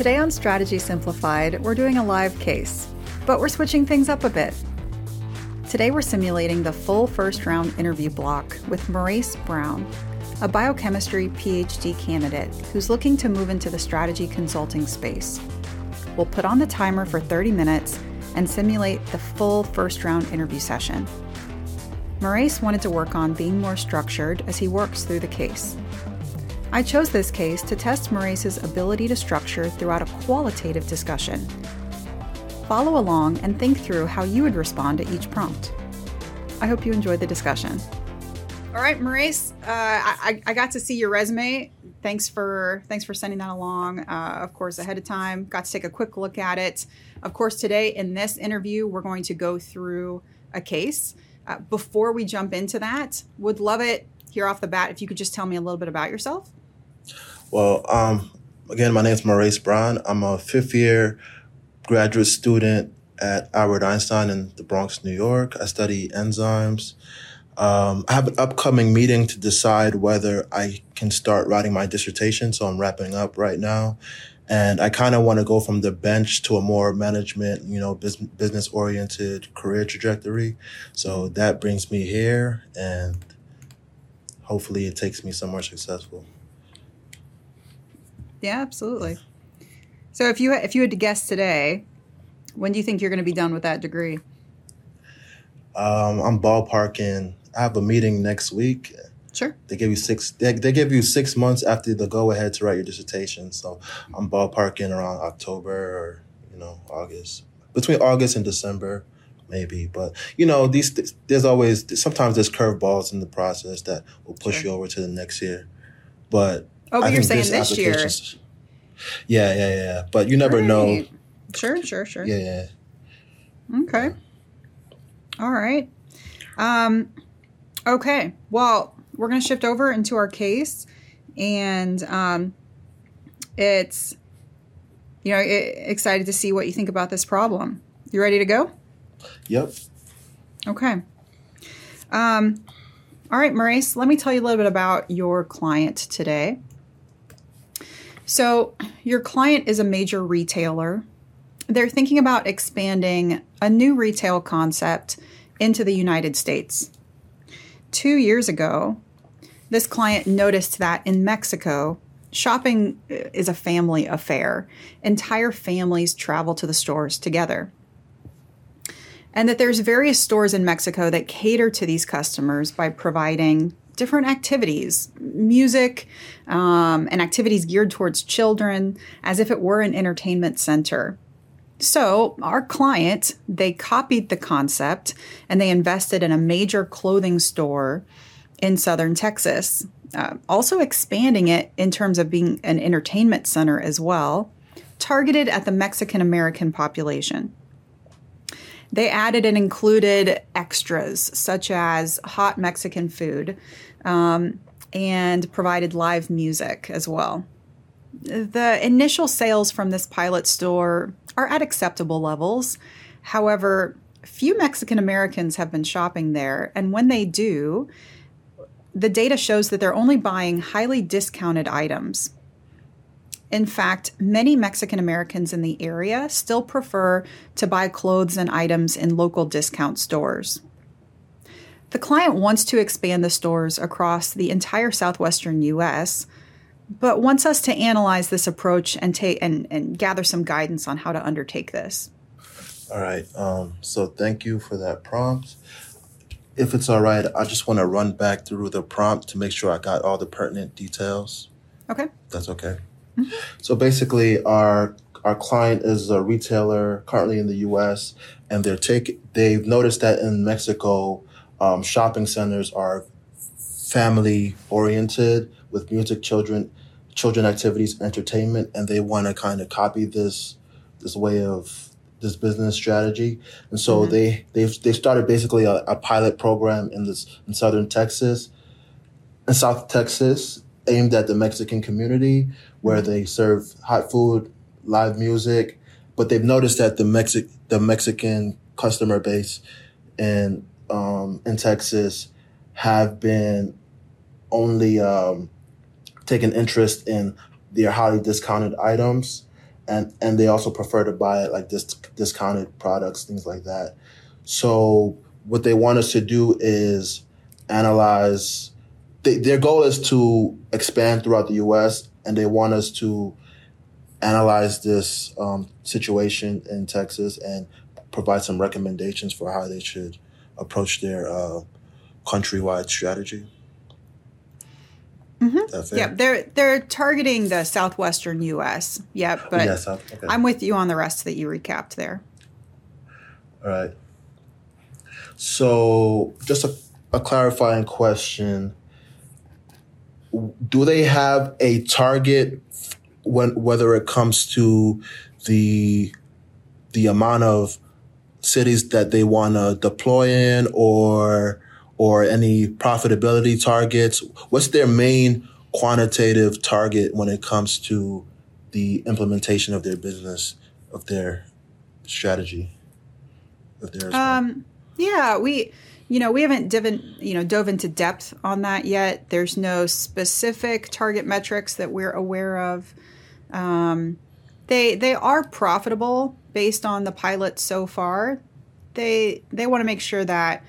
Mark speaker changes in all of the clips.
Speaker 1: Today on Strategy Simplified, we're doing a live case, but we're switching things up a bit. Today, we're simulating the full first round interview block with Maurice Brown, a biochemistry PhD candidate who's looking to move into the strategy consulting space. We'll put on the timer for 30 minutes and simulate the full first round interview session. Maurice wanted to work on being more structured as he works through the case. I chose this case to test Maurice's ability to structure throughout a qualitative discussion. Follow along and think through how you would respond to each prompt. I hope you enjoyed the discussion. All right, Maurice, uh, I, I, got to see your resume. Thanks for thanks for sending that along. Uh, of course, ahead of time, got to take a quick look at it. Of course, today in this interview, we're going to go through a case. Uh, before we jump into that, would love it here off the bat if you could just tell me a little bit about yourself.
Speaker 2: Well, um, again, my name is Maurice Brown. I'm a fifth year graduate student at Albert Einstein in the Bronx, New York. I study enzymes. Um, I have an upcoming meeting to decide whether I can start writing my dissertation. So I'm wrapping up right now. And I kind of want to go from the bench to a more management, you know, business oriented career trajectory. So that brings me here and hopefully it takes me somewhere successful.
Speaker 1: Yeah, absolutely. So if you if you had to guess today, when do you think you're going to be done with that degree?
Speaker 2: Um, I'm ballparking. I have a meeting next week.
Speaker 1: Sure.
Speaker 2: They give you six. They, they give you six months after the go ahead to write your dissertation. So I'm ballparking around October or you know August, between August and December, maybe. But you know these there's always sometimes there's curveballs in the process that will push sure. you over to the next year. But
Speaker 1: Oh, but you're saying this, this year.
Speaker 2: Yeah, yeah, yeah. But you never right. know.
Speaker 1: Sure, sure, sure.
Speaker 2: Yeah,
Speaker 1: yeah. Okay. All right. Um, okay. Well, we're going to shift over into our case, and um, it's you know it, excited to see what you think about this problem. You ready to go?
Speaker 2: Yep.
Speaker 1: Okay. Um, all right, Maurice, let me tell you a little bit about your client today. So, your client is a major retailer. They're thinking about expanding a new retail concept into the United States. Two years ago, this client noticed that in Mexico, shopping uh, is a family affair. Entire families travel to the stores together. And that there's various stores in Mexico that cater to these customers by providing different activities, music, um, and activities geared towards children as if it were an entertainment center. So, our client, they copied the concept and they invested in a major clothing store in southern Texas, uh, also expanding it in terms of being an entertainment center as well, targeted at the Mexican American population. They added and included extras such as hot Mexican food, um, and provided live music as well. The initial sales from this pilot store are at acceptable levels. However, few Mexican Americans have been shopping there, and when they do, the data shows that they're only buying highly discounted items. In fact, many Mexican Americans in the area still prefer to buy clothes and items in local discount stores. The client wants to expand the stores across the entire southwestern US, but wants us to analyze this approach and take and, and gather some guidance on how to undertake this.
Speaker 2: All right. Um, so thank you for that prompt. If it's all right, I just want to run back through the prompt to make sure I got all the pertinent details.
Speaker 1: Okay.
Speaker 2: That's okay. Mm-hmm. So basically, our our client is a retailer currently in the U.S. and they're take they've noticed that in Mexico um, shopping centers are family oriented with music, children, children activities, entertainment, and they want to kind of copy this this way of this business strategy. And so mm-hmm. they they they started basically a, a, pilot program in this in southern Texas, in South Texas, aimed at the Mexican community, where they serve hot food, live music. But they've noticed that the Mexic the Mexican customer base and um, in Texas have been only um, taking interest in their highly discounted items and and they also prefer to buy it like dis- discounted products, things like that. So what they want us to do is analyze. They, their goal is to expand throughout the U.S. and they want us to analyze this um, situation in Texas and provide some recommendations for how they should approach their uh, countrywide strategy.
Speaker 1: Mm-hmm. Yeah, they're they're targeting the southwestern U.S. Yep, but
Speaker 2: yeah, okay.
Speaker 1: I'm with you on the rest that you recapped there.
Speaker 2: All right. So, just a, a clarifying question: Do they have a target when whether it comes to the the amount of cities that they want to deploy in, or or any profitability targets? What's their main quantitative target when it comes to the implementation of their business, of their strategy, of their?
Speaker 1: Um, yeah, we, you know, we haven't diven, you know, dove into depth on that yet. There's no specific target metrics that we're aware of. Um, they they are profitable based on the pilot so far. They they want to make sure that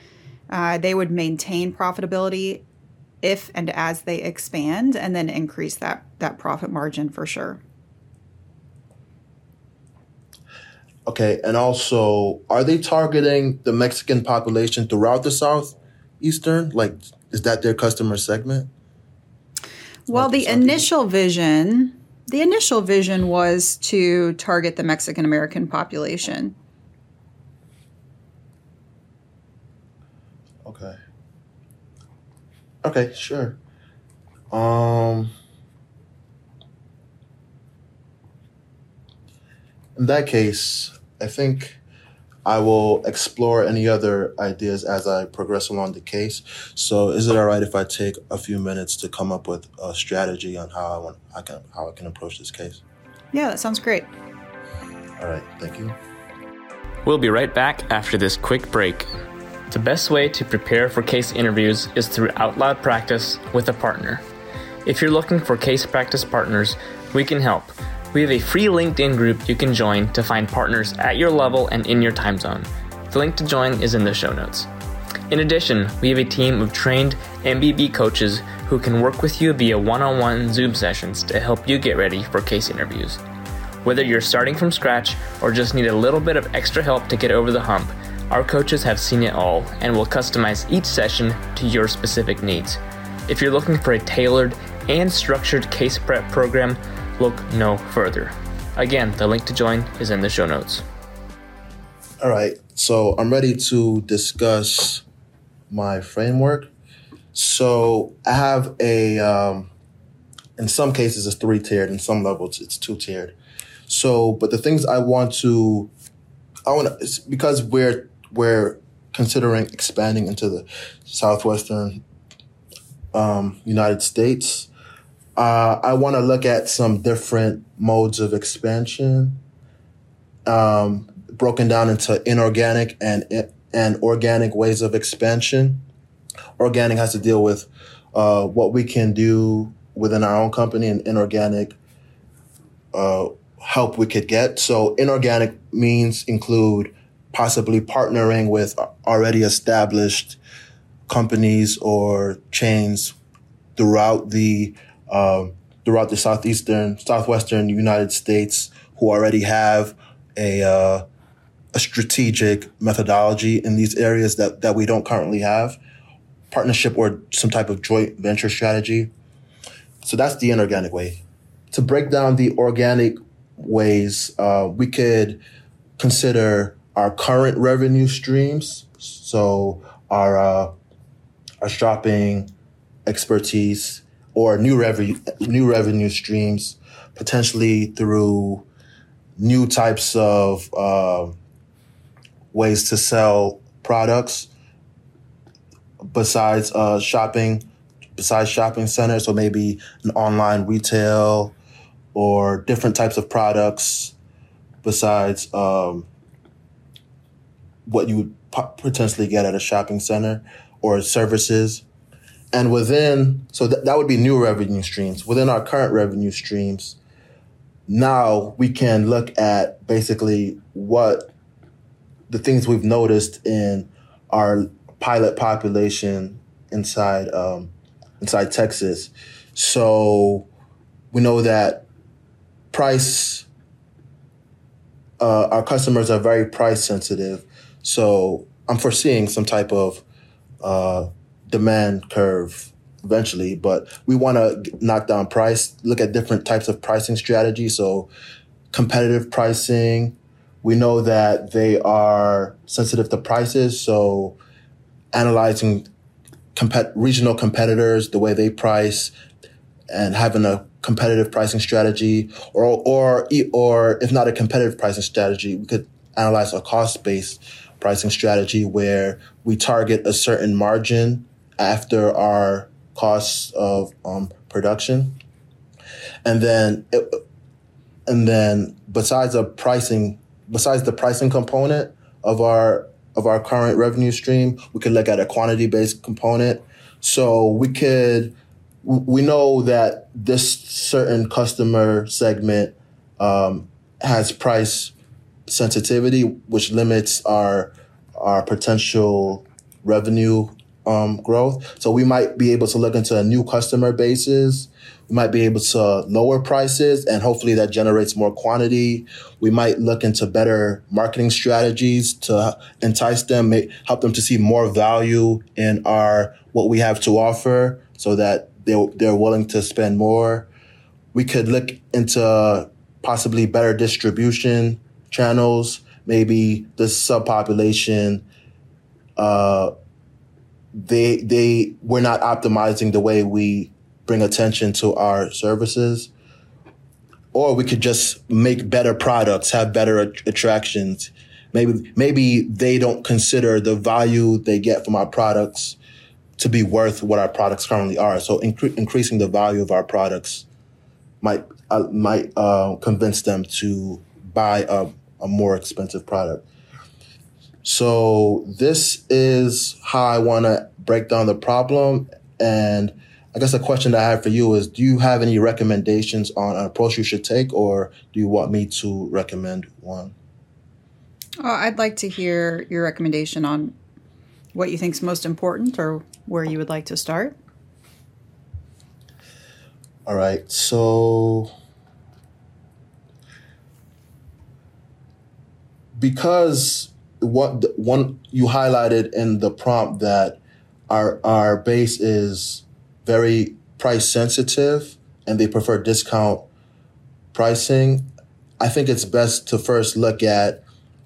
Speaker 1: uh, they would maintain profitability if and as they expand and then increase that that profit margin for sure.
Speaker 2: Okay, and also, are they targeting the Mexican population throughout the southeastern? Like, is that their customer segment?
Speaker 1: Well, the initial vision, the initial vision was to target the Mexican American population.
Speaker 2: Okay. Okay, sure. Um in that case, I think I will explore any other ideas as I progress along the case. So, is it all right if I take a few minutes to come up with a strategy on how I want I can how I can approach this case?
Speaker 1: Yeah, that sounds great.
Speaker 2: All right, thank you.
Speaker 3: We'll be right back after this quick break. The best way to prepare for case interviews is through out loud practice with a partner. If you're looking for case practice partners, we can help. We have a free LinkedIn group you can join to find partners at your level and in your time zone. The link to join is in the show notes. In addition, we have a team of trained MBB coaches who can work with you via one on one Zoom sessions to help you get ready for case interviews. Whether you're starting from scratch or just need a little bit of extra help to get over the hump, our coaches have seen it all and will customize each session to your specific needs. If you're looking for a tailored and structured case prep program, look no further. Again, the link to join is in the show notes.
Speaker 2: All right, so I'm ready to discuss my framework. So I have a, um, in some cases, it's three tiered, in some levels, it's two tiered. So, but the things I want to, I want to, because we're we're considering expanding into the southwestern um, United States. Uh, I want to look at some different modes of expansion, um, broken down into inorganic and and organic ways of expansion. Organic has to deal with uh, what we can do within our own company, and inorganic uh, help we could get. So, inorganic means include possibly partnering with already established companies or chains throughout the uh, throughout the southeastern southwestern United States who already have a uh, a strategic methodology in these areas that that we don't currently have partnership or some type of joint venture strategy so that's the inorganic way to break down the organic ways uh, we could consider our current revenue streams. So our uh, our shopping expertise or new revenue new revenue streams, potentially through new types of uh, ways to sell products besides uh, shopping besides shopping centers so maybe an online retail or different types of products besides um, what you would potentially get at a shopping center or services. And within, so th- that would be new revenue streams. Within our current revenue streams, now we can look at basically what the things we've noticed in our pilot population inside um, inside Texas. So we know that price. Uh, our customers are very price sensitive, so I'm foreseeing some type of uh, demand curve eventually, but we want to knock down price, look at different types of pricing strategies. So competitive pricing, we know that they are sensitive to prices. So analyzing compet- regional competitors, the way they price and having a competitive pricing strategy or, or, or if not a competitive pricing strategy, we could analyze a cost based pricing strategy where we target a certain margin after our costs of um, production. And then, it, and then besides a pricing, besides the pricing component of our of our current revenue stream, we could look at a quantity based component. So we could, we know that this certain customer segment um, has price sensitivity, which limits our our potential revenue um, growth. So we might be able to look into a new customer bases. We might be able to lower prices and hopefully that generates more quantity. We might look into better marketing strategies to entice them, make, help them to see more value in our, what we have to offer so that they're, they're willing to spend more. We could look into possibly better distribution channels. Maybe the subpopulation, uh, they they we're not optimizing the way we bring attention to our services. Or we could just make better products have better attractions. Maybe maybe they don't consider the value they get from our products to be worth what our products currently are. So incre- increasing the value of our products might uh, might uh, convince them to buy a, a more expensive product so this is how I want to break down the problem. And I guess the question that I have for you is, do you have any recommendations on an approach you should take, or do you want me to recommend one?
Speaker 1: Oh, I'd like to hear your recommendation on what you think is most important or where you would like to start.
Speaker 2: All right. So because what one you highlighted in the prompt that our our base is very price sensitive and they prefer discount pricing. I think it's best to first look at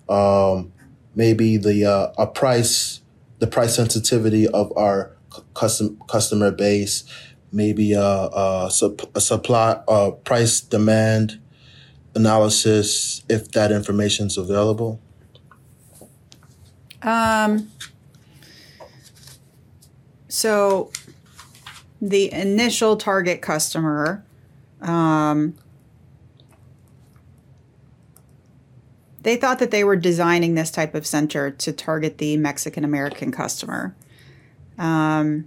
Speaker 2: um, maybe the uh, a price the price sensitivity of our custom customer base, maybe a, a, a supply a price demand analysis if that information is available.
Speaker 1: Um, so the initial target customer, um, they thought that they were designing this type of center to target the Mexican American customer. Um,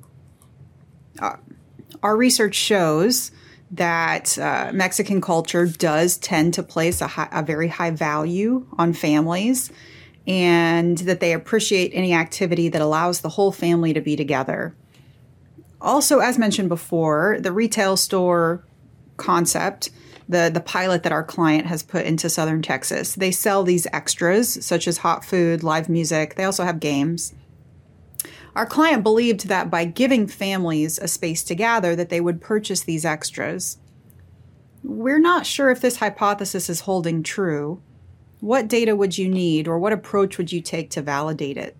Speaker 1: uh, our research shows that uh, Mexican culture does tend to place a, high, a very high value on families and that they appreciate any activity that allows the whole family to be together. Also, as mentioned before, the retail store concept, the, the pilot that our client has put into Southern Texas, they sell these extras such as hot food, live music. They also have games. Our client believed that by giving families a space to gather that they would purchase these extras. We're not sure if this hypothesis is holding true, what data would you need or what approach would you take to validate it?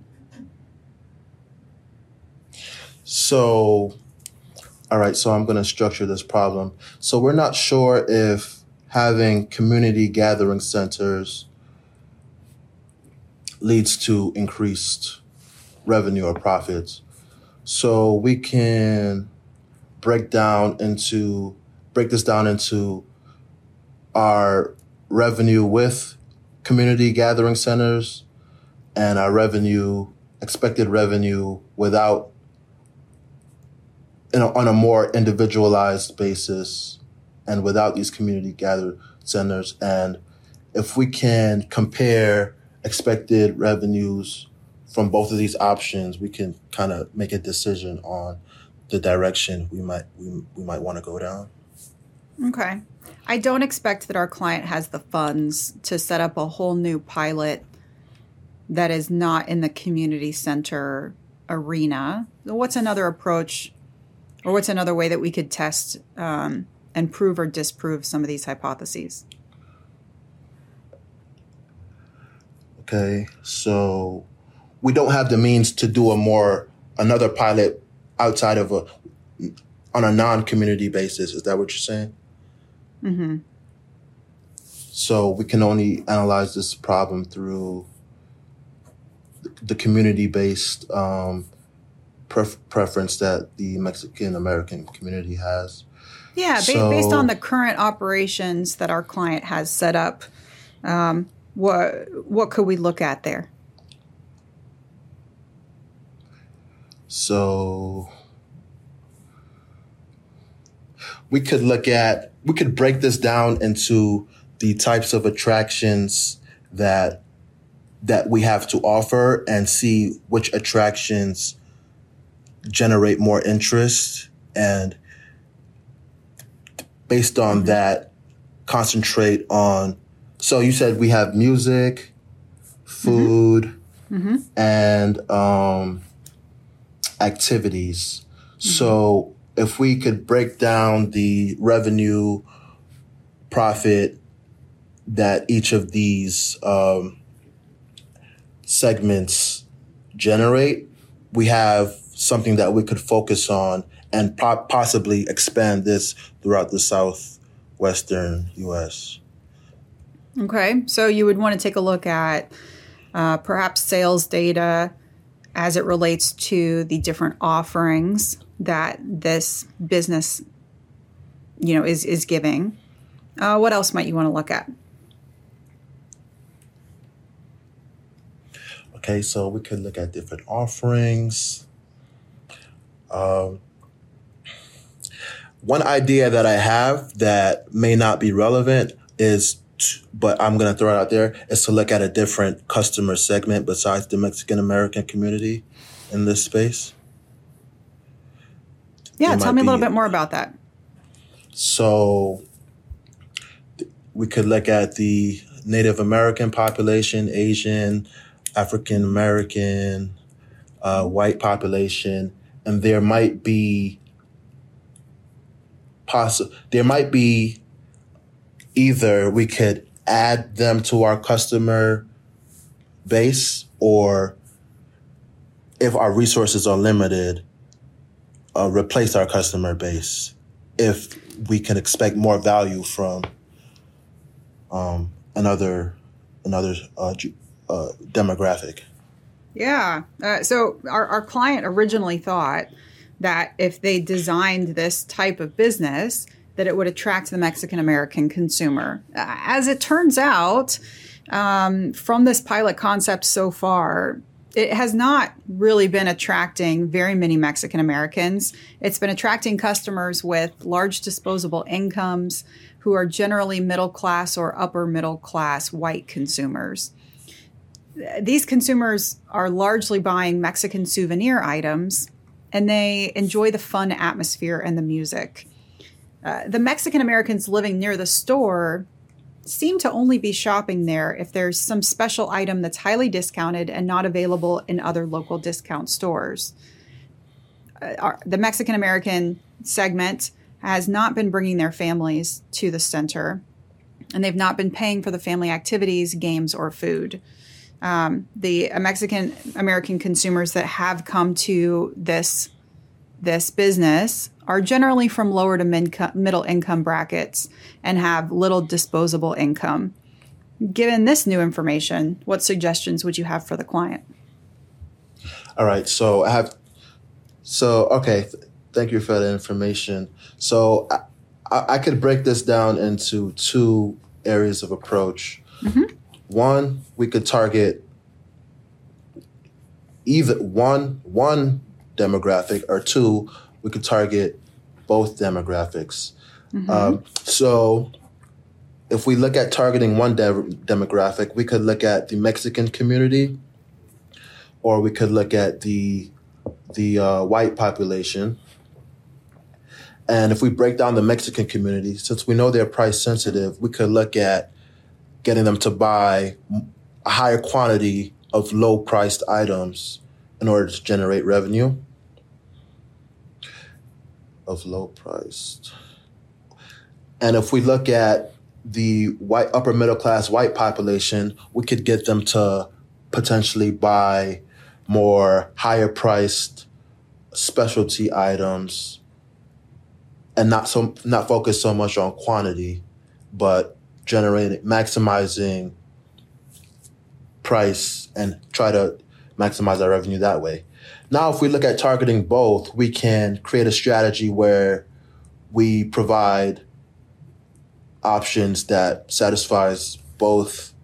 Speaker 2: So, all right, so I'm going to structure this problem. So, we're not sure if having community gathering centers leads to increased revenue or profits. So, we can break down into break this down into our revenue with community gathering centers and our revenue, expected revenue without, know, on a more individualized basis and without these community gather centers. And if we can compare expected revenues from both of these options, we can kind of make a decision on the direction we might we, we might want to go down.
Speaker 1: Okay. I don't expect that our client has the funds to set up a whole new pilot that is not in the community center arena. What's another approach, or what's another way that we could test um, and prove or disprove some of these hypotheses?
Speaker 2: Okay, so we don't have the means to do a more another pilot outside of a on a non-community basis. Is that what you're saying?
Speaker 1: Mm-hmm.
Speaker 2: So we can only analyze this problem through the community-based um, pref- preference that the Mexican American community has.
Speaker 1: Yeah,
Speaker 2: So-
Speaker 1: based on the current operations that our client has set up, um, what what could we look at there?
Speaker 2: So we could look at we could break this down into the types of attractions that that we have to offer and see which attractions generate more interest and based on mm-hmm. that concentrate on so you said we have music food mm-hmm. Mm-hmm. and um activities. So if we could break down the revenue profit that each of these um, segments generate, we have something that we could focus on and po- possibly expand this throughout the southwestern U.S.
Speaker 1: Okay, so you would want to take a look at uh, perhaps sales data as it relates to the different offerings that this business, you know, is is giving. Uh, what else might you want to look at?
Speaker 2: Okay, so we could look at different offerings. Um, one idea that I have that may not be relevant is, but I'm going to throw it out there, is to look at a different customer segment besides the Mexican American community in this space.
Speaker 1: Yeah,
Speaker 2: There
Speaker 1: tell me a little bit more about that.
Speaker 2: So th- we could look at the Native American population, Asian, African American, uh, white population, and there might be possible there might be either we could add them to our customer base or if our resources are limited, uh, replace our customer base if we can expect more value from um, another another uh, uh, demographic.
Speaker 1: Yeah. Uh, so our, our client originally thought that if they designed this type of business, that it would attract the Mexican American consumer. As it turns out, um, from this pilot concept so far, it has not really been attracting very many Mexican Americans. It's been attracting customers with large disposable incomes who are generally middle class or upper middle class white consumers these consumers are largely buying Mexican souvenir items and they enjoy the fun atmosphere and the music. Uh, the Mexican Americans living near the store seem to only be shopping there if there's some special item that's highly discounted and not available in other local discount stores. Uh, our, the Mexican American segment has not been bringing their families to the center, and they've not been paying for the family activities, games, or food the Mexican American consumers that have come to this this business are generally from lower to mid- middle income brackets and have little disposable income. Given this new information, what suggestions would you have for the client?
Speaker 2: All right, so I have, so okay, th- thank you for the information. So I, I, I could break this down into two areas of approach. Mm-hmm. One, we could target either one one demographic, or two, we could target both demographics. Um, so if we look at targeting one de- demographic, we could look at the Mexican community, or we could look at the the uh, white population. And if we break down the Mexican community, since we know they're price sensitive, we could look at getting them to buy a higher quantity of low priced items in order to generate revenue. Of low priced. And if we look at the white upper middle class white population, we could get them to potentially buy more higher priced specialty items and not so not focus so much on quantity, but generating maximizing price and try to maximize our revenue that way. Now, if we look at targeting both, we can create a strategy where we provide options that satisfies both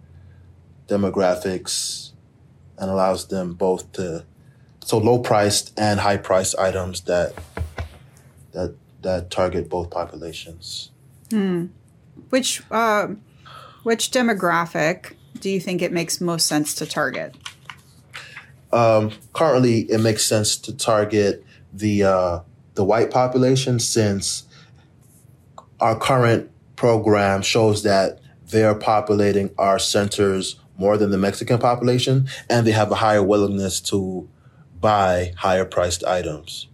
Speaker 2: demographics and allows them both to so low priced and high priced items that that that target both populations.
Speaker 1: Hmm. Which uh, which demographic do you think it makes most sense to target?
Speaker 2: Um, currently, it makes sense to target the uh, the white population since our current program shows that they're populating our centers more than the Mexican population, and they have a higher willingness to buy higher priced items.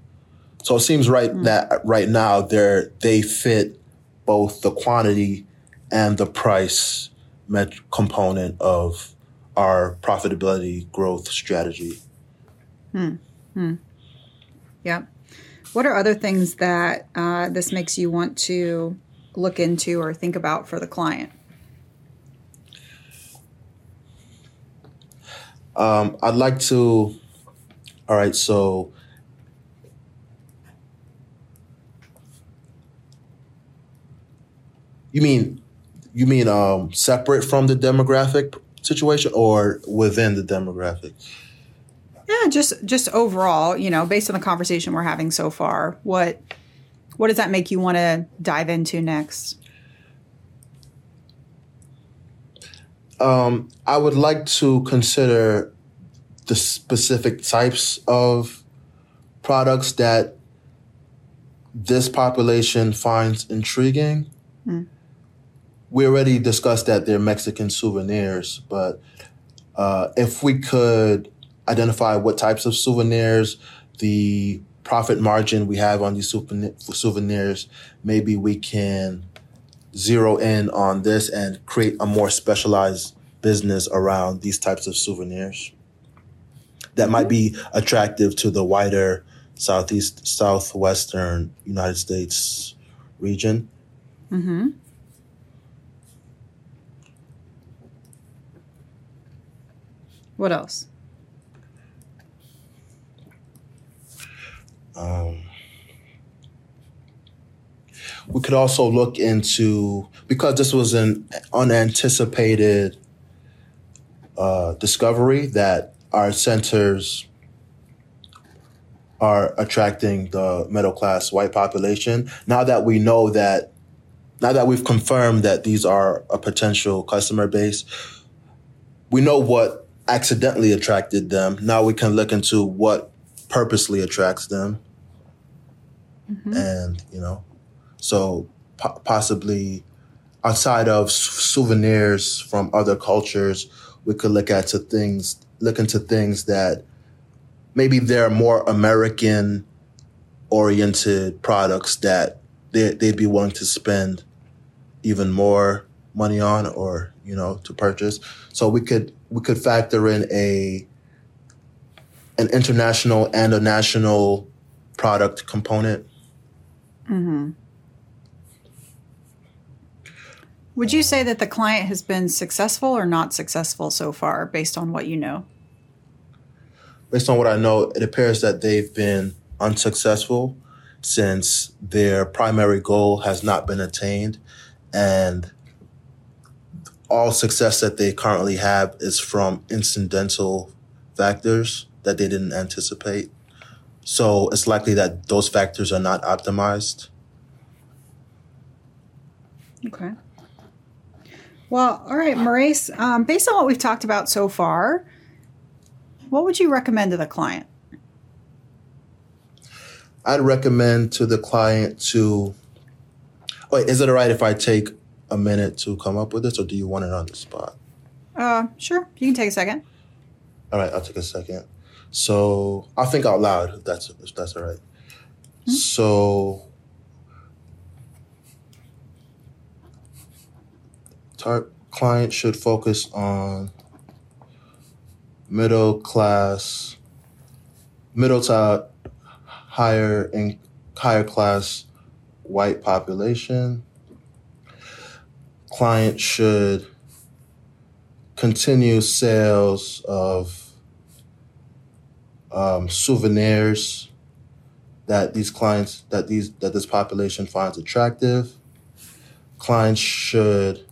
Speaker 2: So it seems right mm. that right now they they fit both the quantity and the price met- component of our profitability growth strategy.
Speaker 1: Hmm. Hmm. Yeah. What are other things that uh, this makes you want to look into or think about for the client?
Speaker 2: Um, I'd like to. All right, so you mean you mean um, separate from the demographic situation or within the demographic?
Speaker 1: Yeah, just just overall, you know, based on the conversation we're having so far, what what does that make you want to dive into next?
Speaker 2: Um, I would like to consider the specific types of products that this population finds intriguing. Mm. We already discussed that they're Mexican souvenirs, but uh, if we could identify what types of souvenirs, the profit margin we have on these souvenirs, maybe we can zero in on this and create a more specialized business around these types of souvenirs that might be attractive to the wider southeast southwestern United States region. Mm-hmm.
Speaker 1: What else?
Speaker 2: Um, we could also look into because this was an unanticipated uh, discovery that our centers are attracting the middle class white population. Now that we know that, now that we've confirmed that these are a potential customer base, we know what accidentally attracted them. Now we can look into what purposely attracts them. Mm-hmm. And, you know, so po- possibly outside of s- souvenirs from other cultures, we could look at to things, look into things that maybe they're more American oriented products that they, they'd be willing to spend even more money on or, you know, to purchase. So we could, we could factor in a, an international and a national product component. Mm-hmm.
Speaker 1: Would you say that the client has been successful or not successful so far based on what you know?
Speaker 2: Based on what I know, it appears that they've been unsuccessful since their primary goal has not been attained and all success that they currently have is from incidental factors that they didn't anticipate. So it's likely that those factors are not optimized.
Speaker 1: Okay. Well, all right, Maurice, um, based on what we've talked about so far, what would you recommend to the client?
Speaker 2: I'd recommend to the client to. Wait, is it all right if I take a minute to come up with this, or do you want it on the spot?
Speaker 1: Uh, sure. You can take a second.
Speaker 2: All right, I'll take a second. So I'll think out loud if that's if that's all right.
Speaker 1: Mm-hmm.
Speaker 2: So tar- client should focus on middle class, middle to higher in higher class white population. Client should continue sales of um, souvenirs that these clients that these that this population finds attractive. Clients should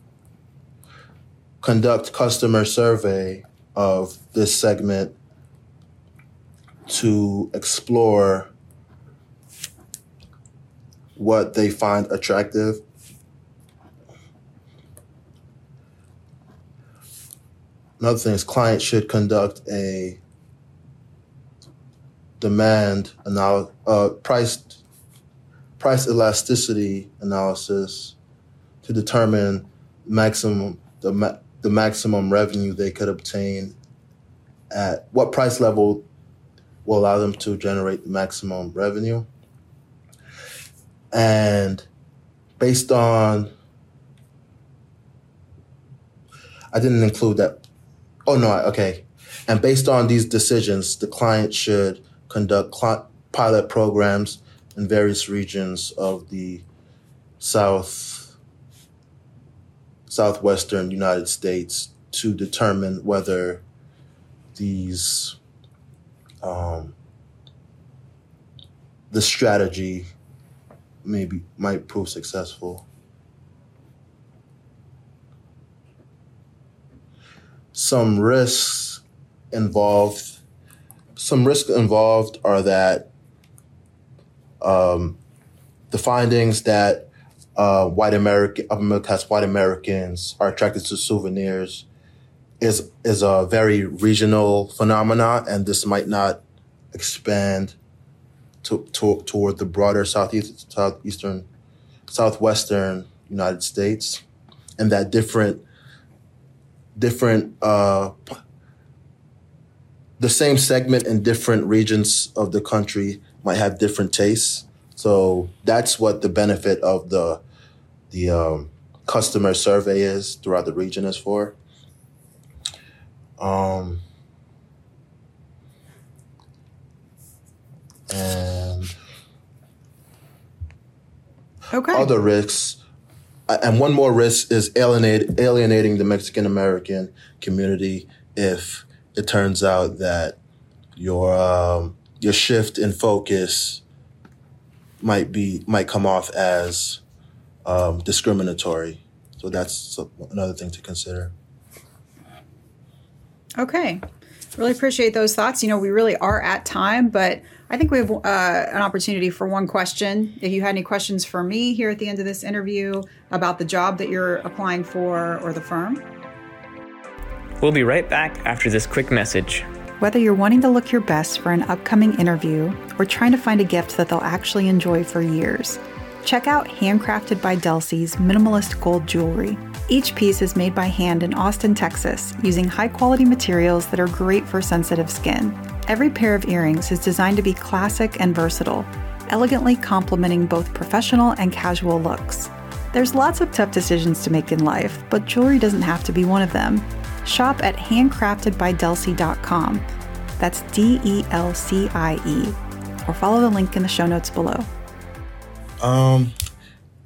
Speaker 2: conduct customer survey of this segment to explore what they find attractive. Another thing is clients should conduct a demand anal- uh, price price elasticity analysis to determine maximum the ma- the maximum revenue they could obtain at what price level will allow them to generate the maximum revenue. And based on I didn't include that oh no okay and based on these decisions the client should conduct cl- pilot programs in various regions of the south southwestern United States to determine whether these um, the strategy maybe might prove successful. Some risks involved some risks involved are that um, the findings that uh, white American upper middle class white Americans are attracted to souvenirs is is a very regional phenomena, and this might not expand to, to, toward the broader southeast southeastern southwestern United States, and that different different uh, the same segment in different regions of the country might have different tastes. So that's what the benefit of the the um, customer survey is throughout the region is for. Um, and
Speaker 1: Okay.
Speaker 2: other risks, and one more risk is alienate, alienating the Mexican American community if it turns out that your um, your shift in focus might be might come off as um, discriminatory. So that's another thing to consider.
Speaker 1: Okay. Really appreciate those thoughts. You know, we really are at time, but I think we have uh, an opportunity for one question. If you had any questions for me here at the end of this interview about the job that you're applying for or the firm.
Speaker 3: We'll be right back after this quick message.
Speaker 1: Whether you're wanting to look your best for an upcoming interview or trying to find a gift that they'll actually enjoy for years, check out Handcrafted by Delcie's minimalist gold jewelry. Each piece is made by hand in Austin, Texas, using high quality materials that are great for sensitive skin. Every pair of earrings is designed to be classic and versatile, elegantly complementing both professional and casual looks. There's lots of tough decisions to make in life, but jewelry doesn't have to be one of them. Shop at handcraftedbydelcie.com. That's D E L C I E. Or follow the link in the show notes below.
Speaker 2: Um,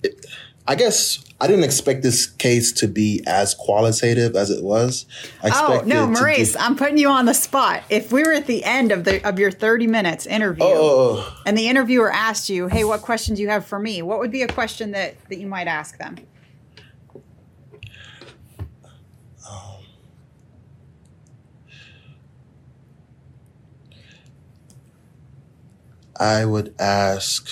Speaker 2: it, I guess I didn't expect this case to be as qualitative as it was. I
Speaker 1: Oh no, Maurice! I'm putting you on the spot. If we were at the end of the of your 30 minutes interview,
Speaker 2: Oh, oh, oh.
Speaker 1: and the interviewer asked you, "Hey, what question do you have for me?" What would be a question that that you might ask them?
Speaker 2: Um, I would ask.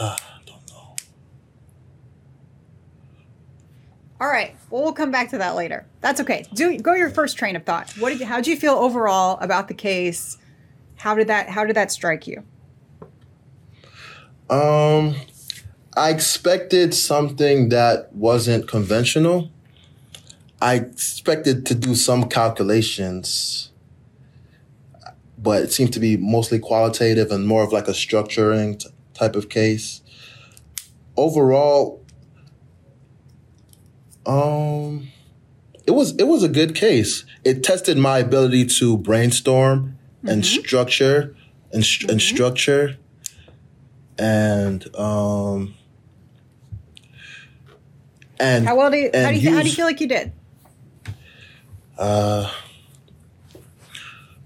Speaker 2: Don't know.
Speaker 1: All right. Well, we'll come back to that later. That's okay. Do go your first train of thought. What did how did you feel overall about the case? How did that how did that strike you?
Speaker 2: Um, I expected something that wasn't conventional. I expected to do some calculations, but it seemed to be mostly qualitative and more of like a structuring type of case. Overall, um, it was it was a good case. It tested my ability to brainstorm and structure and, st- and structure and um and
Speaker 1: How well do you how do you, how do you feel like you did?
Speaker 2: uh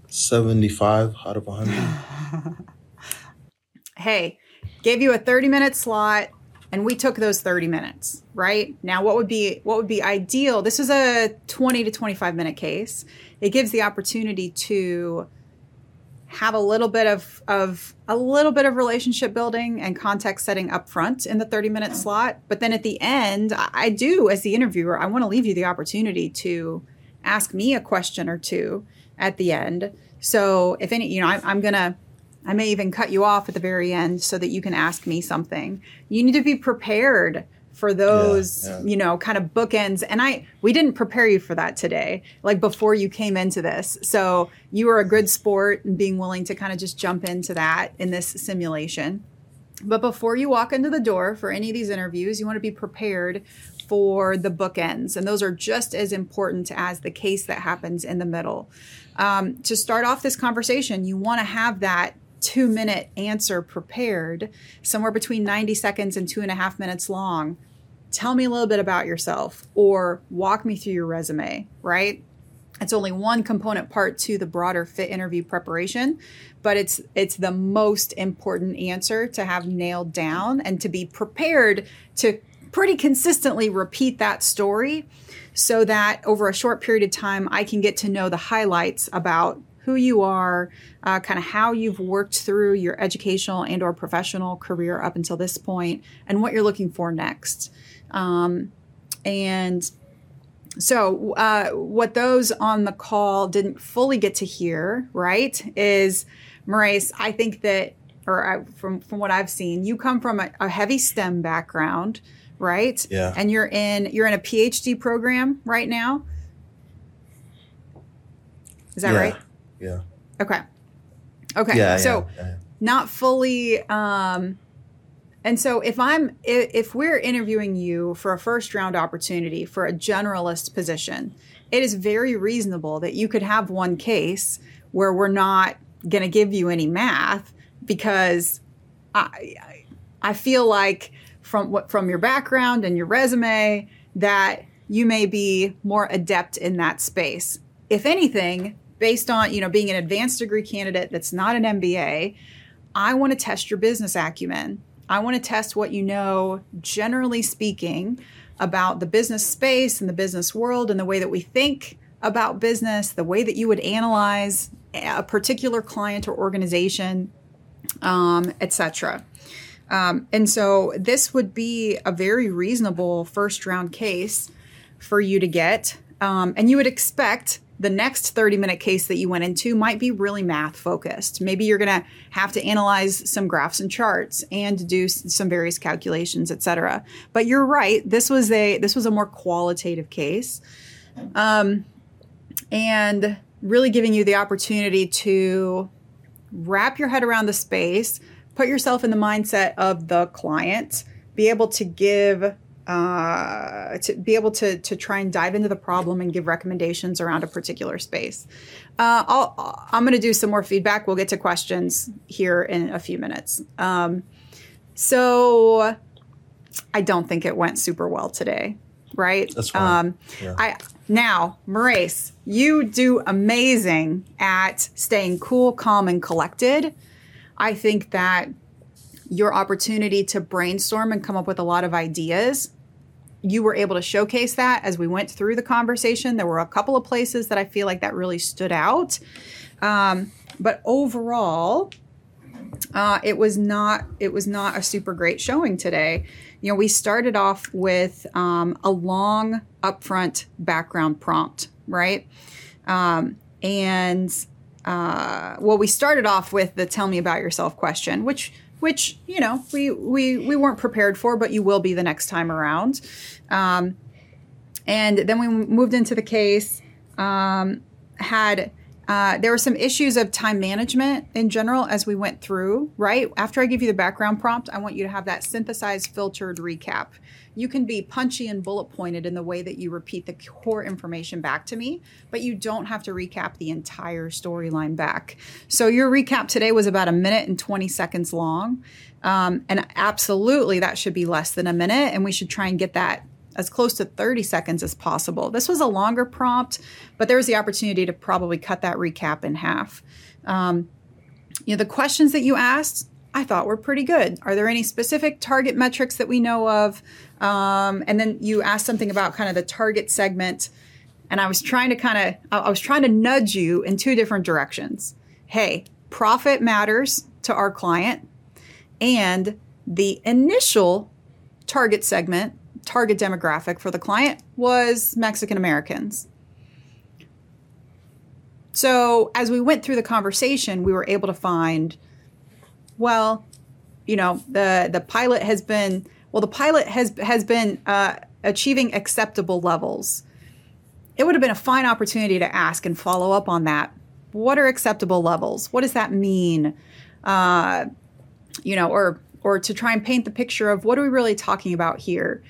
Speaker 2: 75 out of 100
Speaker 1: Hey, gave you a 30 minute slot and we took those 30 minutes, right? Now what would be what would be ideal? This is a 20 to 25 minute case. It gives the opportunity to have a little bit of of a little bit of relationship building and context setting up front in the 30 minute slot but then at the end I, do as the interviewer i want to leave you the opportunity to ask me a question or two at the end so if any you know I, i'm gonna i may even cut you off at the very end so that you can ask me something. You need to be prepared for those
Speaker 2: yeah.
Speaker 1: you know kind of bookends. And i we didn't prepare you for that today like before you came into this. So you were a good sport and being willing to kind of just jump into that in this simulation. But before you walk into the door for any of these interviews you want to be prepared for the bookends. And those are just as important as the case that happens in the middle. Um, to start off this conversation you want to have that two minute answer prepared somewhere between 90 seconds and two and a half minutes long. Tell me a little bit about yourself or walk me through your resume right? It's only one component part to the broader fit interview preparation but it's it's the most important answer to have nailed down and to be prepared to pretty consistently repeat that story so that over a short period of time i can get to know the highlights about who you are uh, kind of how you've worked through your educational and or professional career up until this point and what you're looking for next um, and so, uh, what those on the call didn't fully get to hear, right, is Maurice, I think that, or I, from, from what I've seen, you come from a, a heavy STEM background, right?
Speaker 2: Yeah.
Speaker 1: And you're in you're in a PhD program right now. Is that
Speaker 2: yeah
Speaker 1: right?
Speaker 2: Yeah
Speaker 1: Okay. Okay.
Speaker 2: yeah
Speaker 1: so
Speaker 2: yeah, yeah.
Speaker 1: not fully um and so if i'm if we're interviewing you for a first round opportunity for a generalist position it is very reasonable that you could have one case where we're not going to give you any math because i I- i feel like from what from your background and your resume that you may be more adept in that space if anything based on you know being an advanced degree candidate that's not an mba I want to test your business acumen. I want to test what you know, generally speaking, about the business space and the business world and the way that we think about business, the way that you would analyze a particular client or organization, um, etc. Um, and so this would be a very reasonable first round case for you to get. Um, and you would expect the next 30 minute case that you went into might be really math focused. Maybe you're going to have to analyze some graphs and charts and do some various calculations, et cetera. But you're right. This was a this was a more qualitative case. Um, and really giving you the opportunity to wrap your head around the space, put yourself in the mindset of the client, be able to give, uh, to be able to to try and dive into the problem and give recommendations around a particular space. Uh, I'll, I'm going to do some more feedback. We'll get to questions here in a few minutes. Um, so I don't think it went super well today, right?
Speaker 2: That's fine.
Speaker 1: Um,
Speaker 2: Yeah.
Speaker 1: I now, Maurice, you do amazing at staying cool, calm, and collected. I think that your opportunity to brainstorm and come up with a lot of ideas, you were able to showcase that as we went through the conversation. There were a couple of places that I feel like that really stood out. Um, but overall, uh, it was not it was not a super great showing today. You know, we started off with um, a long upfront background prompt, right? Um, and uh, well, we started off with the "Tell me about yourself" question, which which you know we we we weren't prepared for, but you will be the next time around. Um, and then we moved into the case. Um, had uh, there were some issues of time management in general as we went through, right? After I give you the background prompt, I want you to have that synthesized, filtered recap. You can be punchy and bullet pointed in the way that you repeat the core information back to me, but you don't have to recap the entire storyline back. So your recap today was about a minute and 20 seconds long. Um, and absolutely, that should be less than a minute. And we should try and get that as close to 30 seconds as possible. This was a longer prompt, but there was the opportunity to probably cut that recap in half. Um, you know, the questions that you asked, I thought were pretty good. Are there any specific target metrics that we know of? Um, and then you asked something about kind of the target segment. And I was trying to kind of, I was trying to nudge you in two different directions. Hey, profit matters to our client. And the initial target segment target demographic for the client was Mexican Americans. So as we went through the conversation, we were able to find, well, you know, the the pilot has been well, the pilot has has been uh, achieving acceptable levels. It would have been a fine opportunity to ask and follow up on that. What are acceptable levels? What does that mean? Uh, you know, or or to try and paint the picture of what are we really talking about here?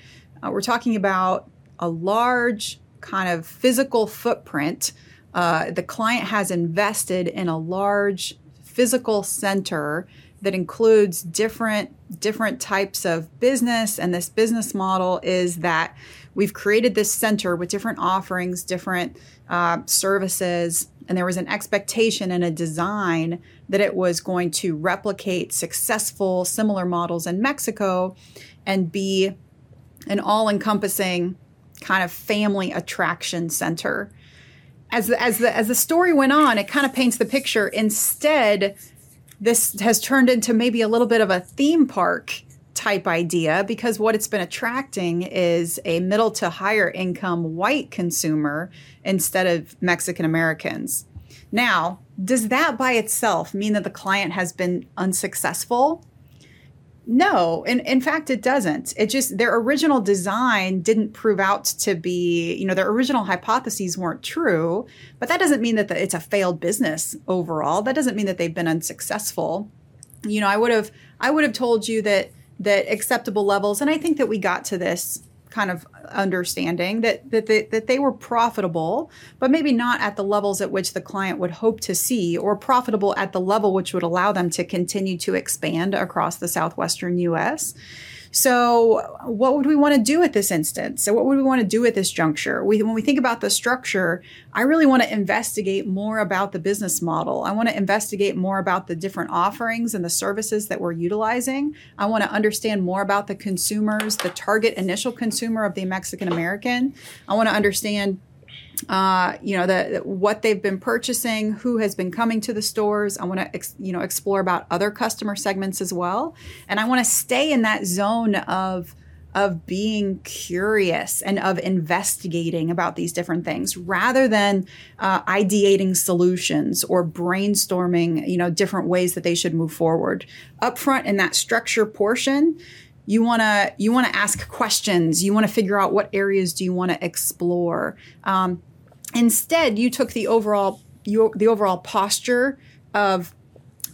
Speaker 1: Uh, we're talking about a large kind of physical footprint. Uh, the client has invested in a large physical center that includes different different types of business and this business model is that we've created this center with different offerings different uh, services and there was an expectation and a design that it was going to replicate successful similar models in mexico and be an all encompassing kind of family attraction center. As the, as the as the story went on, it kind of paints the picture. Instead, this has turned into maybe a little bit of a theme park type idea because what it's been attracting is a middle to higher income white consumer instead of Mexican Americans. Now, does that by itself mean that the client has been unsuccessful? No, in, in fact, it doesn't. It just, their original design didn't prove out to be, you know, their original hypotheses weren't true, but that doesn't mean that the, it's a failed business overall. That doesn't mean that they've been unsuccessful. You know, I would have, I would have told you that, that acceptable levels, and I think that we got to this kind of understanding that that they, that they were profitable, but maybe not at the levels at which the client would hope to see, or profitable at the level which would allow them to continue to expand across the southwestern U.S. So, what would we want to do at this instance? So, what would we want to do at this juncture? We, when we think about the structure, I really want to investigate more about the business model. I want to investigate more about the different offerings and the services that we're utilizing. I want to understand more about the consumers, the target initial consumer of the Mexican American. I want to understand uh, you know the what they've been purchasing, who has been coming to the stores. I want to ex, you know explore about other customer segments as well, and I want to stay in that zone of of being curious and of investigating about these different things rather than uh, ideating solutions or brainstorming you know different ways that they should move forward up front in that structure portion you want to you want to ask questions. You want to figure out what areas do you want to explore. Um, instead you took the overall you, the overall posture of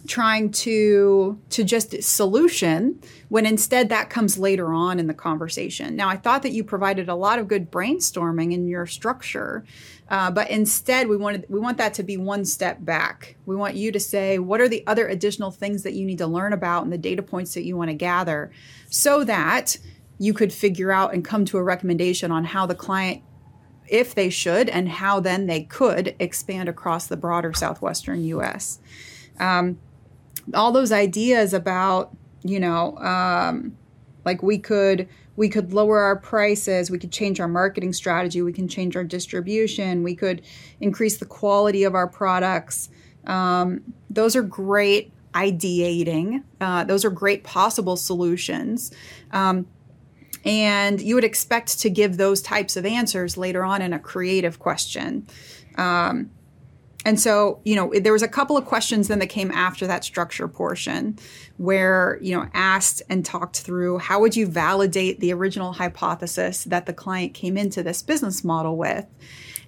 Speaker 1: trying to to just solution when instead that comes later on in the conversation. Now i thought that you provided a lot of good brainstorming in your structure uh, but instead we wanted we want that to be one step back. We want you to say what are the other additional things that you need to learn about and the data points that you want to gather so that you could figure out and come to a recommendation on how the client if they should and how then they could expand across the broader southwestern us um, all those ideas about you know um, like we could we could lower our prices we could change our marketing strategy we can change our distribution we could increase the quality of our products um, those are great ideating. Uh, those are great possible solutions. Um, and you would expect to give those types of answers later on in a creative question. Um, and so, you know, there was a couple of questions then that came after that structure portion where, you know, asked and talked through how would you validate the original hypothesis that the client came into this business model with?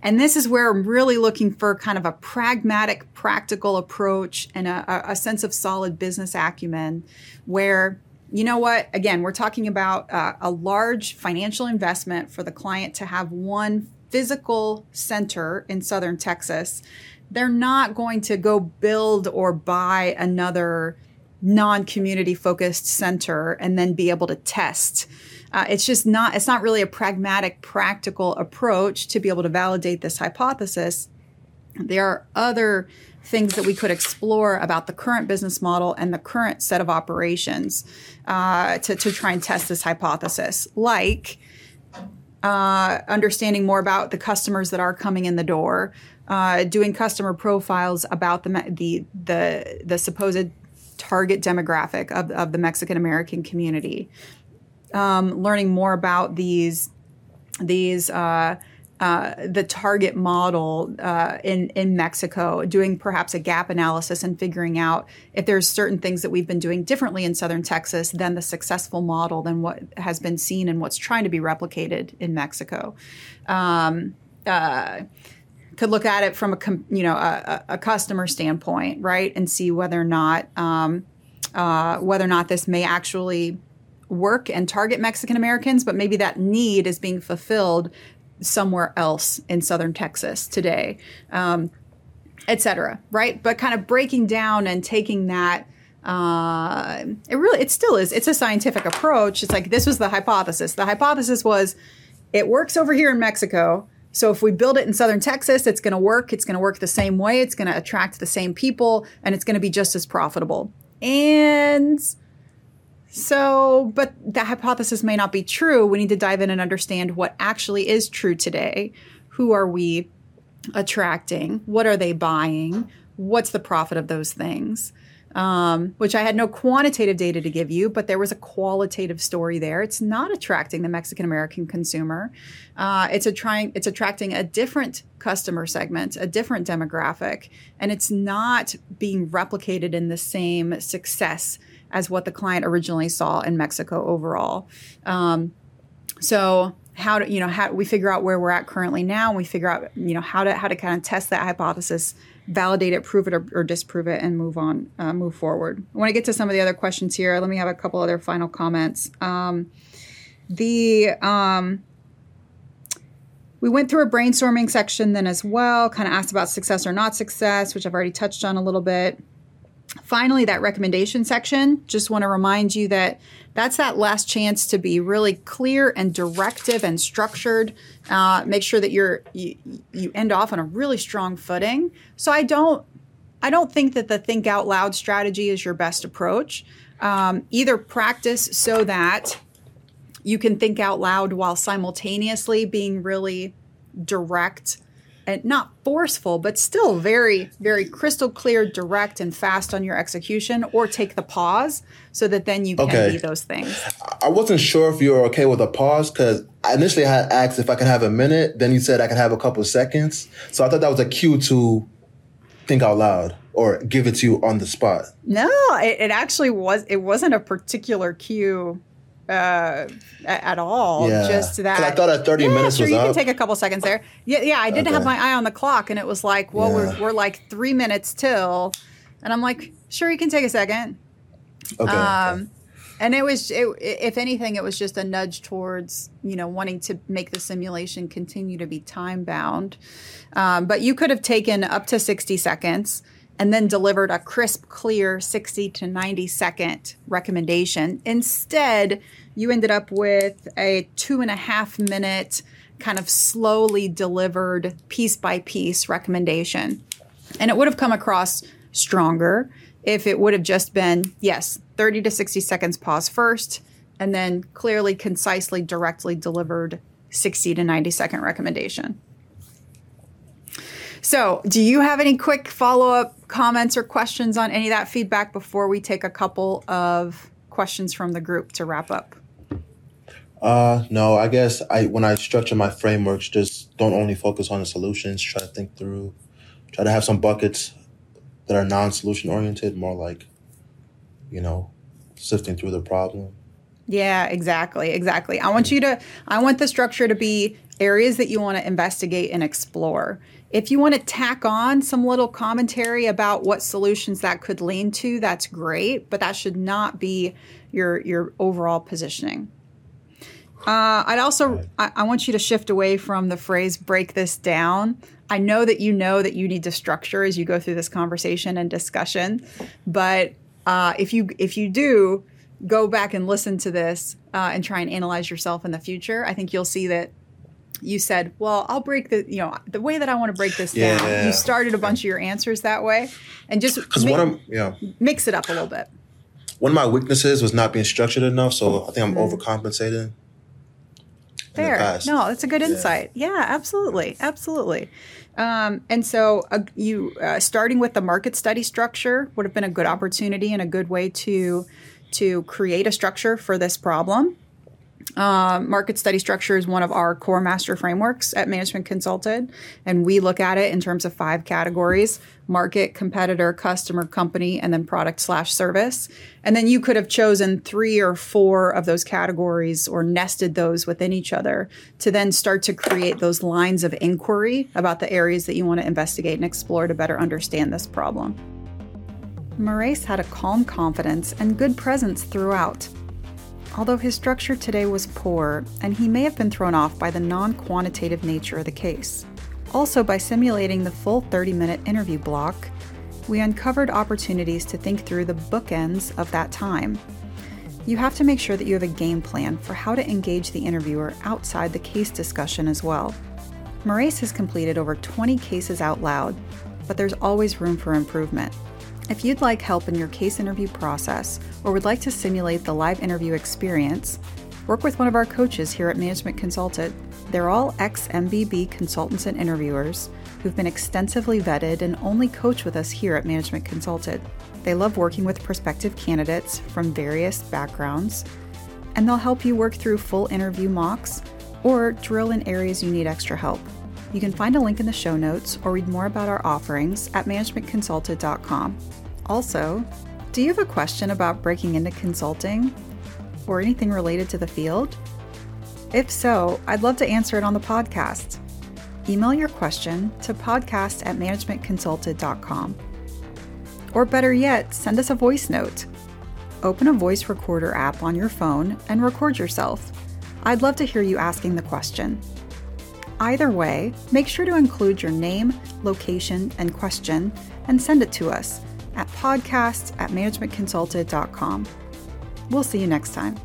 Speaker 1: And this is where I'm really looking for kind of a pragmatic, practical approach and a, a sense of solid business acumen where you know what? Again, we're talking about uh, a large financial investment for the client to have one physical center in southern Texas they're not going to go build or buy another non-community focused center and then be able to test. Uh, it's just not it's not really a pragmatic practical approach to be able to validate this hypothesis. There are other things that we could explore about the current business model and the current set of operations uh, to, to try and test this hypothesis. Like uh, understanding more about the customers that are coming in the door, uh, doing customer profiles about the the the, the supposed target demographic of, of the Mexican American community, um, learning more about these these uh, uh, the target model uh, in in Mexico, doing perhaps a gap analysis and figuring out if there's certain things that we've been doing differently in Southern Texas than the successful model than what has been seen and what's trying to be replicated in Mexico. Um, uh, could look at it from a you know a, a, customer standpoint, right, and see whether or not um, uh, whether or not this may actually work and target Mexican Americans, but maybe that need is being fulfilled somewhere else in southern Texas today, um, et cetera, right? But kind of breaking down and taking that. Uh, it really, it still is. It's a scientific approach. It's like this was the hypothesis. The hypothesis was it works over here in Mexico. So if we build it in southern Texas, it's going to work. It's going to work the same way. It's going to attract the same people, and it's going to be just as profitable. And so, but that hypothesis may not be true. We need to dive in and understand what actually is true today. Who are we attracting? What are they buying? What's the profit of those things? Um, which I had no quantitative data to give you, but there was a qualitative story there. It's not attracting the Mexican American consumer. Uh, it's, trying, it's attracting a different customer segment, a different demographic, and it's not being replicated in the same success as what the client originally saw in Mexico overall. Um, so how do you know how we figure out where we're at currently now and we figure out you know how to how to kind of test that hypothesis validate it prove it or, or disprove it and move on uh, move forward. When i want to get to some of the other questions here. Let me have a couple other final comments. Um, the um, we went through a brainstorming section then as well kind of asked about success or not success which i've already touched on a little bit Finally, that recommendation section, just want to remind you that that's that last chance to be really clear and directive and structured. Uh, make sure that you're you, you end off on a really strong footing. So I don't I don't think that the think out loud strategy is your best approach. Um, either practice so that you can think out loud while simultaneously being really direct and not forceful, but still very, very crystal clear, direct, and fast on your execution, or take the pause so that then you can okay. be those things.
Speaker 2: I wasn't sure if you were okay with a pause because initially I had asked if I could have a minute. Then you said I could have a couple of seconds. So I thought that was a cue to think out loud or give it to you on the spot.
Speaker 1: No, it, it actually was. It wasn't a particular cue uh, at all. Yeah. Just that.
Speaker 2: I thought at 30
Speaker 1: yeah,
Speaker 2: minutes
Speaker 1: sure, you
Speaker 2: up.
Speaker 1: can take a couple seconds there. Yeah, yeah. I didn't okay. have my eye on the clock, and it was like, well, yeah. we're, we're like three minutes till, and I'm like, sure, you can take a second.
Speaker 2: Okay. Um,
Speaker 1: okay. And it was, it, if anything, it was just a nudge towards, you know, wanting to make the simulation continue to be time bound. Um, but you could have taken up to 60 seconds and then delivered a crisp, clear 60 to 90 second recommendation. Instead, you ended up with a two and a half minute, kind of slowly delivered piece by piece recommendation. And it would have come across stronger if it would have just been, yes, 30 to 60 seconds pause first, and then clearly, concisely, directly delivered 60 to 90 second recommendation. So, do you have any quick follow up comments or questions on any of that feedback before we take a couple of questions from the group to wrap up?
Speaker 2: Uh, no, I guess I when I structure my frameworks, just don't only focus on the solutions. Try to think through, try to have some buckets that are non-solution oriented, more like, you know, sifting through the problem.
Speaker 1: Yeah, exactly, exactly. I want you to. I want the structure to be areas that you want to investigate and explore. If you want to tack on some little commentary about what solutions that could lean to, that's great, but that should not be your your overall positioning. Uh, I'd also I, I, want you to shift away from the phrase "break this down." I know that you know that you need to structure as you go through this conversation and discussion, but uh, if you if you do go back and listen to this uh, and try and analyze yourself in the future, I think you'll see that you said, "Well, I'll break the you know the way that I want to break this yeah. down." You started a bunch of your answers that way, and just
Speaker 2: because one of yeah
Speaker 1: mix it up a little bit.
Speaker 2: One of my weaknesses was not being structured enough, so I think I'm mm-hmm. overcompensating.
Speaker 1: Fair. No, that's a good insight. Yeah, yeah absolutely, absolutely. Um, and so, uh, you uh, starting with the market study structure would have been a good opportunity and a good way to to create a structure for this problem. Uh, market study structure is one of our core master frameworks at Management Consulted, and we look at it in terms of five categories market, competitor, customer, company, and then product slash service. And then you could have chosen three or four of those categories or nested those within each other to then start to create those lines of inquiry about the areas that you want to investigate and explore to better understand this problem. Maurice had a calm confidence and good presence throughout although his structure today was poor, and he may have been thrown off by the non quantitative nature of the case. Also, by simulating the full 30 minute interview block, we uncovered opportunities to think through the bookends of that time. You have to make sure that you have a game plan for how to engage the interviewer outside the case discussion as well. Maurice has completed over 20 cases out loud, but there's always room for improvement. If you'd like help in your case interview process or would like to simulate the live interview experience, work with one of our coaches here at Management Consulted. They're all ex MBB consultants and interviewers who've been extensively vetted and only coach with us here at Management Consulted. They love working with prospective candidates from various backgrounds, and they'll help you work through full interview mocks or drill in areas you need extra help. You can find a link in the show notes or read more about our offerings at managementconsulted.com. Also, do you have a question about breaking into consulting or anything related to the field? If so, I'd love to answer it on the podcast. Email your question to podcast at managementconsulted.com. Or better yet, send us a voice note. Open a voice recorder app on your phone and record yourself. I'd love to hear you asking the question. Either way, make sure to include your name, location, and question and send it to us at podcasts at managementconsulted.com. We'll see you next time.